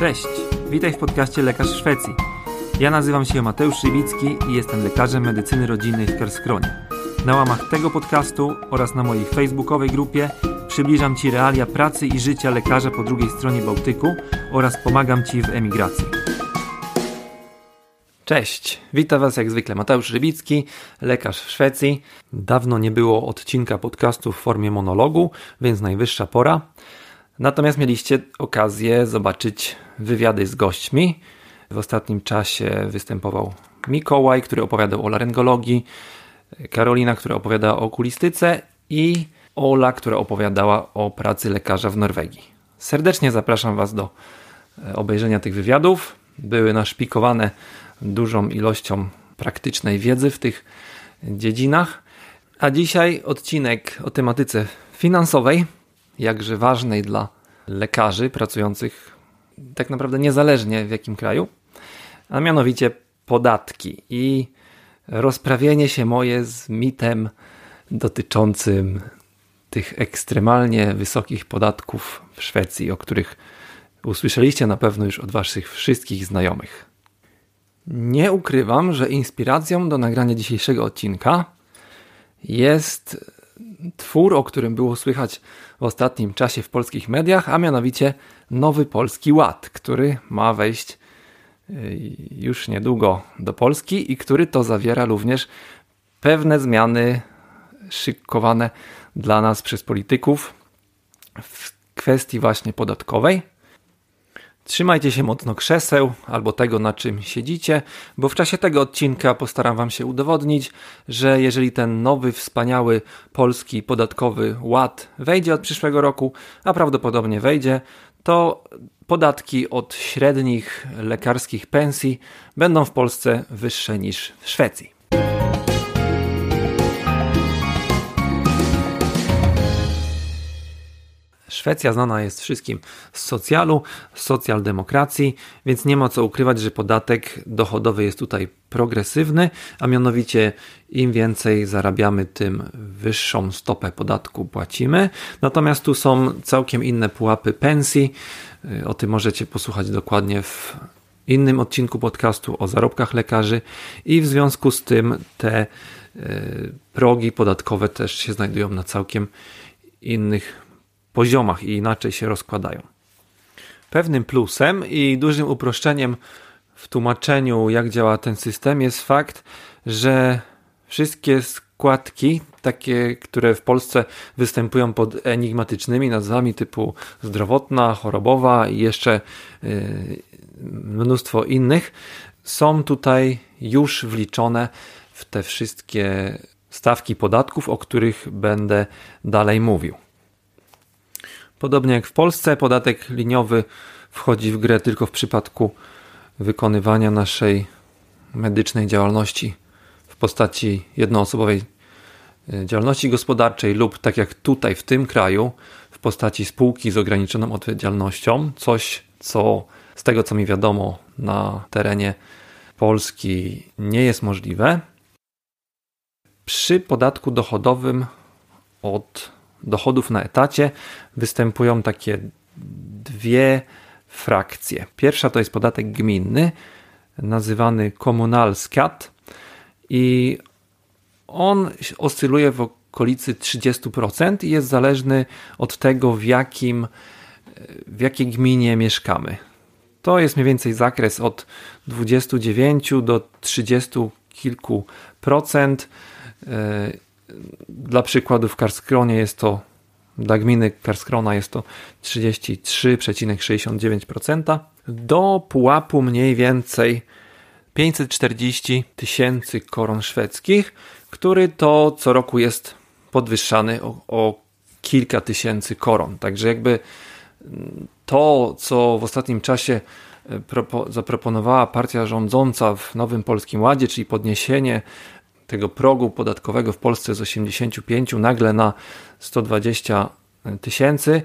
Cześć, witaj w podcaście Lekarz w Szwecji. Ja nazywam się Mateusz Szywicki i jestem lekarzem medycyny rodzinnej w Karskronie. Na łamach tego podcastu oraz na mojej facebookowej grupie przybliżam Ci realia pracy i życia lekarza po drugiej stronie Bałtyku oraz pomagam Ci w emigracji. Cześć, witam Was jak zwykle Mateusz Rybicki, lekarz w Szwecji. Dawno nie było odcinka podcastu w formie monologu, więc najwyższa pora. Natomiast mieliście okazję zobaczyć wywiady z gośćmi. W ostatnim czasie występował Mikołaj, który opowiadał o laryngologii, Karolina, która opowiadała o okulistyce i Ola, która opowiadała o pracy lekarza w Norwegii. Serdecznie zapraszam Was do e, obejrzenia tych wywiadów. Były naszpikowane dużą ilością praktycznej wiedzy w tych dziedzinach. A dzisiaj odcinek o tematyce finansowej, jakże ważnej dla lekarzy pracujących tak naprawdę niezależnie w jakim kraju, a mianowicie podatki i rozprawienie się moje z mitem dotyczącym tych ekstremalnie wysokich podatków w Szwecji, o których usłyszeliście na pewno już od waszych wszystkich znajomych. Nie ukrywam, że inspiracją do nagrania dzisiejszego odcinka jest twór, o którym było słychać w ostatnim czasie w polskich mediach, a mianowicie Nowy Polski Ład, który ma wejść y, już niedługo do Polski i który to zawiera również pewne zmiany szykowane dla nas przez polityków w kwestii właśnie podatkowej. Trzymajcie się mocno krzeseł albo tego, na czym siedzicie, bo w czasie tego odcinka postaram Wam się udowodnić, że jeżeli ten nowy, wspaniały polski podatkowy ład wejdzie od przyszłego roku, a prawdopodobnie wejdzie, to podatki od średnich lekarskich pensji będą w Polsce wyższe niż w Szwecji. Szwecja znana jest wszystkim z socjalu, z socjaldemokracji, więc nie ma co ukrywać, że podatek dochodowy jest tutaj progresywny, a mianowicie im więcej zarabiamy, tym wyższą stopę podatku płacimy. Natomiast tu są całkiem inne pułapy pensji. O tym możecie posłuchać dokładnie w innym odcinku podcastu o zarobkach lekarzy i w związku z tym te e, progi podatkowe też się znajdują na całkiem innych poziomach i inaczej się rozkładają. Pewnym plusem i dużym uproszczeniem w tłumaczeniu, jak działa ten system, jest fakt, że wszystkie składki, takie, które w Polsce występują pod enigmatycznymi nazwami typu zdrowotna, chorobowa i jeszcze yy, mnóstwo innych, są tutaj już wliczone w te wszystkie stawki podatków, o których będę dalej mówił. Podobnie jak w Polsce, podatek liniowy wchodzi w grę tylko w przypadku wykonywania naszej medycznej działalności w postaci jednoosobowej e, działalności gospodarczej lub tak jak tutaj w tym kraju w postaci spółki z ograniczoną odpowiedzialnością, coś co z tego co mi wiadomo na terenie Polski nie jest możliwe. Przy podatku dochodowym od dochodów na etacie występują takie dwie frakcje. Pierwsza to jest podatek gminny, nazywany Kommunalskat i on oscyluje w okolicy 30% i jest zależny od tego, w, jakim, w jakiej gminie mieszkamy. To jest mniej więcej zakres od 29 do 30 kilku procent. Dla przykładu w Karskronie jest to, dla gminy Karskrona jest to 33,69%. Do pułapu mniej więcej 540 tysięcy koron szwedzkich, który to co roku jest podwyższany o, o kilka tysięcy koron. Także jakby to, co w ostatnim czasie e, zaproponowała partia rządząca w Nowym Polskim Ładzie, czyli podniesienie tego progu podatkowego w Polsce z 85 nagle na 120 tysięcy,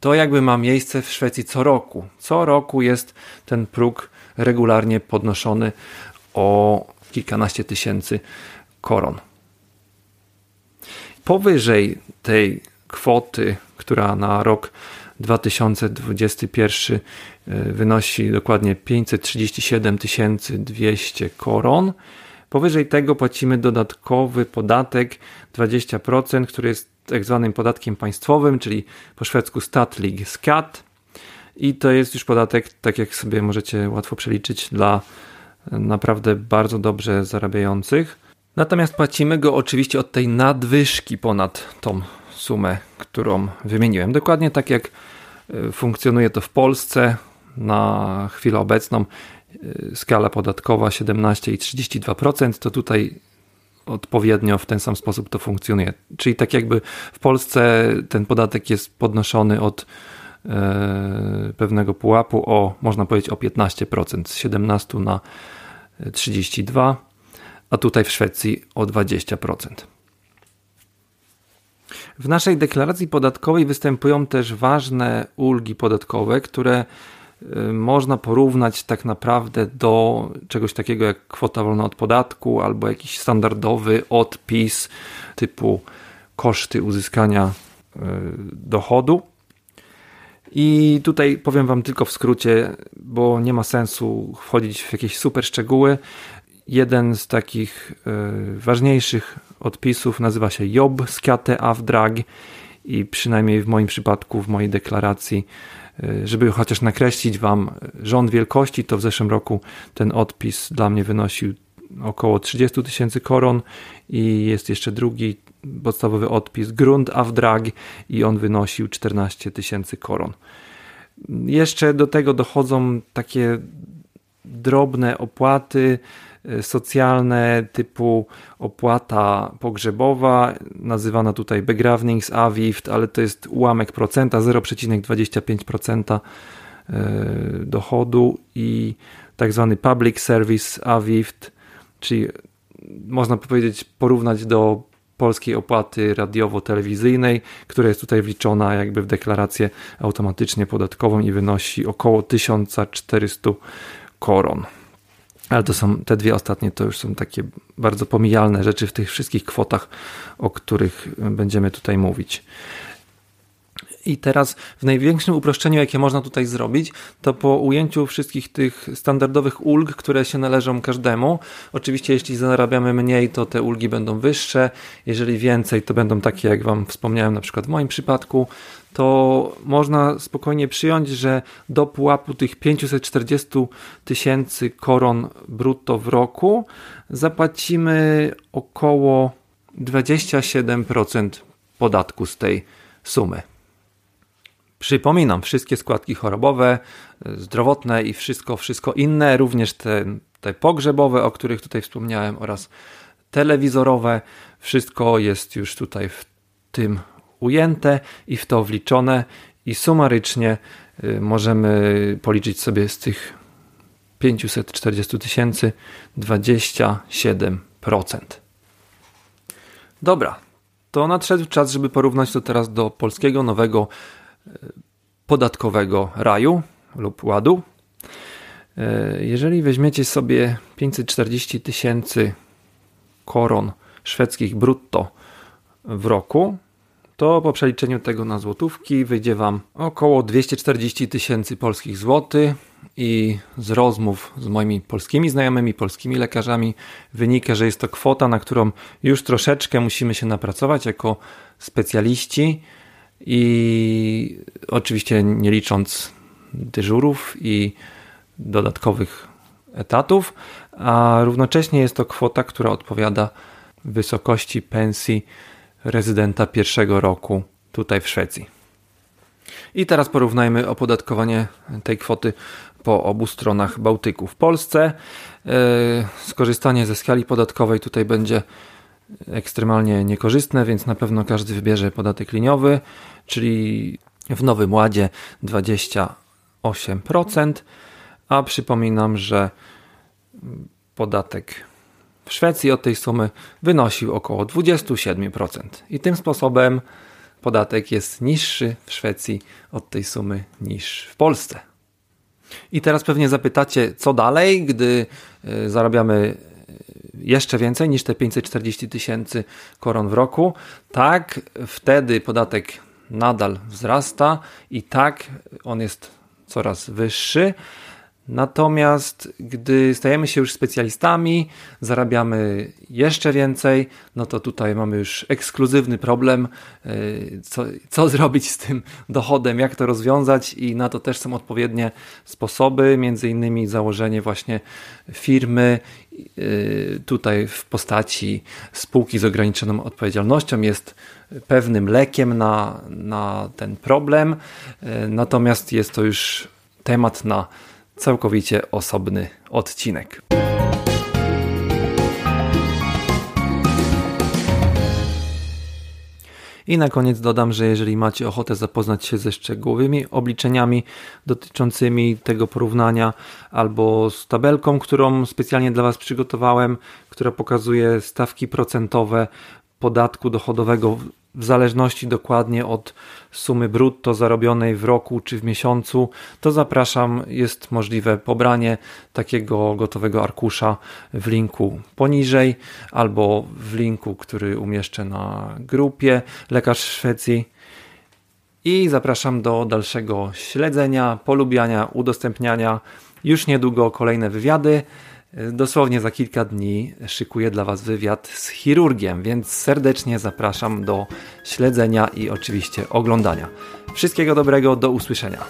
to jakby ma miejsce w Szwecji co roku. Co roku jest ten próg regularnie podnoszony o kilkanaście tysięcy koron. Powyżej tej kwoty, która na rok 2021 wynosi dokładnie 537 200 koron. Powyżej tego płacimy dodatkowy podatek 20%, który jest tak zwanym podatkiem państwowym, czyli po szwedzku statlig skat. I to jest już podatek, tak jak sobie możecie łatwo przeliczyć, dla naprawdę bardzo dobrze zarabiających. Natomiast płacimy go oczywiście od tej nadwyżki ponad tą sumę, którą wymieniłem. Dokładnie tak jak e, funkcjonuje to w Polsce na chwilę obecną. E, skala podatkowa 17 i 32%, to tutaj odpowiednio w ten sam sposób to funkcjonuje. Czyli tak jakby w Polsce ten podatek jest podnoszony od e, pewnego pułapu o, można powiedzieć, o 15%, z 17 na 32%, a tutaj w Szwecji o 20%. W naszej deklaracji podatkowej występują też ważne ulgi podatkowe, które y, można porównać tak naprawdę do czegoś takiego jak kwota wolna od podatku albo jakiś standardowy odpis typu koszty uzyskania y, dochodu. I tutaj powiem Wam tylko w skrócie, bo nie ma sensu wchodzić w jakieś super szczegóły. Jeden z takich y, ważniejszych odpisów nazywa się Job Skiate Avdrag i przynajmniej w moim przypadku, w mojej deklaracji, y, żeby chociaż nakreślić Wam rząd wielkości, to w zeszłym roku ten odpis dla mnie wynosił około 30 tysięcy koron i jest jeszcze drugi podstawowy odpis Grund Avdrag i on wynosił 14 tysięcy koron. Jeszcze do tego dochodzą takie drobne opłaty, Y, socjalne typu opłata pogrzebowa, nazywana tutaj begravningsavgift, ale to jest ułamek procenta, 0,25% y, dochodu i tak zwany public service avgift, czyli można powiedzieć porównać do polskiej opłaty radiowo-telewizyjnej, która jest tutaj wliczona jakby w deklarację automatycznie podatkową i wynosi około 1400 koron. Ale to są te dwie ostatnie, to już są takie bardzo pomijalne rzeczy w tych wszystkich kwotach, o których będziemy tutaj mówić. I teraz w największym uproszczeniu, jakie można tutaj zrobić, to po ujęciu wszystkich tych standardowych ulg, które się należą każdemu. Oczywiście, jeśli zarabiamy mniej, to te ulgi będą wyższe. Jeżeli więcej, to będą takie, jak Wam wspomniałem, na przykład w moim przypadku to można spokojnie przyjąć, że do pułapu tych 540 tysięcy koron brutto w roku zapłacimy około 27% podatku z tej sumy. Przypominam, wszystkie składki chorobowe, zdrowotne i wszystko, wszystko inne, również te, te pogrzebowe, o których tutaj wspomniałem, oraz telewizorowe, wszystko jest już tutaj w tym ujęte i w to wliczone i sumarycznie y, możemy policzyć sobie z tych 540 tysięcy 27%. Dobra, to nadszedł czas, żeby porównać to teraz do polskiego nowego y, podatkowego raju lub ładu. Y, jeżeli weźmiecie sobie 540 tysięcy koron szwedzkich brutto w roku, to po przeliczeniu tego na złotówki wyjdzie Wam około 240 tysięcy polskich złotych i z rozmów z moimi polskimi znajomymi, polskimi lekarzami wynika, że jest to kwota, na którą już troszeczkę musimy się napracować jako specjaliści i oczywiście nie licząc dyżurów i dodatkowych etatów, a równocześnie jest to kwota, która odpowiada wysokości pensji rezydenta pierwszego roku tutaj w Szwecji. I teraz porównajmy opodatkowanie tej kwoty po obu stronach Bałtyku. W Polsce yy, skorzystanie ze skali podatkowej tutaj będzie ekstremalnie niekorzystne, więc na pewno każdy wybierze podatek liniowy, czyli w Nowym Ładzie 28%, a przypominam, że podatek w Szwecji od tej sumy wynosił około 27%. I tym sposobem podatek jest niższy w Szwecji od tej sumy niż w Polsce. I teraz pewnie zapytacie, co dalej, gdy e, zarabiamy jeszcze więcej niż te 540 tysięcy koron w roku. Tak, wtedy podatek nadal wzrasta i tak on jest coraz wyższy. Natomiast gdy stajemy się już specjalistami, zarabiamy jeszcze więcej, no to tutaj mamy już ekskluzywny problem, y, co, co zrobić z tym dochodem, jak to rozwiązać i na to też są odpowiednie sposoby, między innymi założenie właśnie firmy tutaj w postaci spółki z ograniczoną odpowiedzialnością jest pewnym lekiem na, na ten problem, y, natomiast jest to już temat na całkowicie osobny odcinek. I na koniec dodam, że jeżeli macie ochotę zapoznać się ze szczegółowymi obliczeniami dotyczącymi tego porównania albo z tabelką, którą specjalnie dla Was przygotowałem, która pokazuje stawki procentowe podatku dochodowego w zależności dokładnie od sumy brutto zarobionej w roku czy w miesiącu, to zapraszam. Jest możliwe pobranie takiego gotowego arkusza w linku poniżej albo w linku, który umieszczę na grupie Lekarz Szwecji. I zapraszam do dalszego śledzenia, polubiania, udostępniania. Już niedługo kolejne wywiady. Dosłownie za kilka dni szykuję dla Was wywiad z chirurgiem, więc serdecznie zapraszam do śledzenia i oczywiście oglądania. Wszystkiego dobrego, do usłyszenia.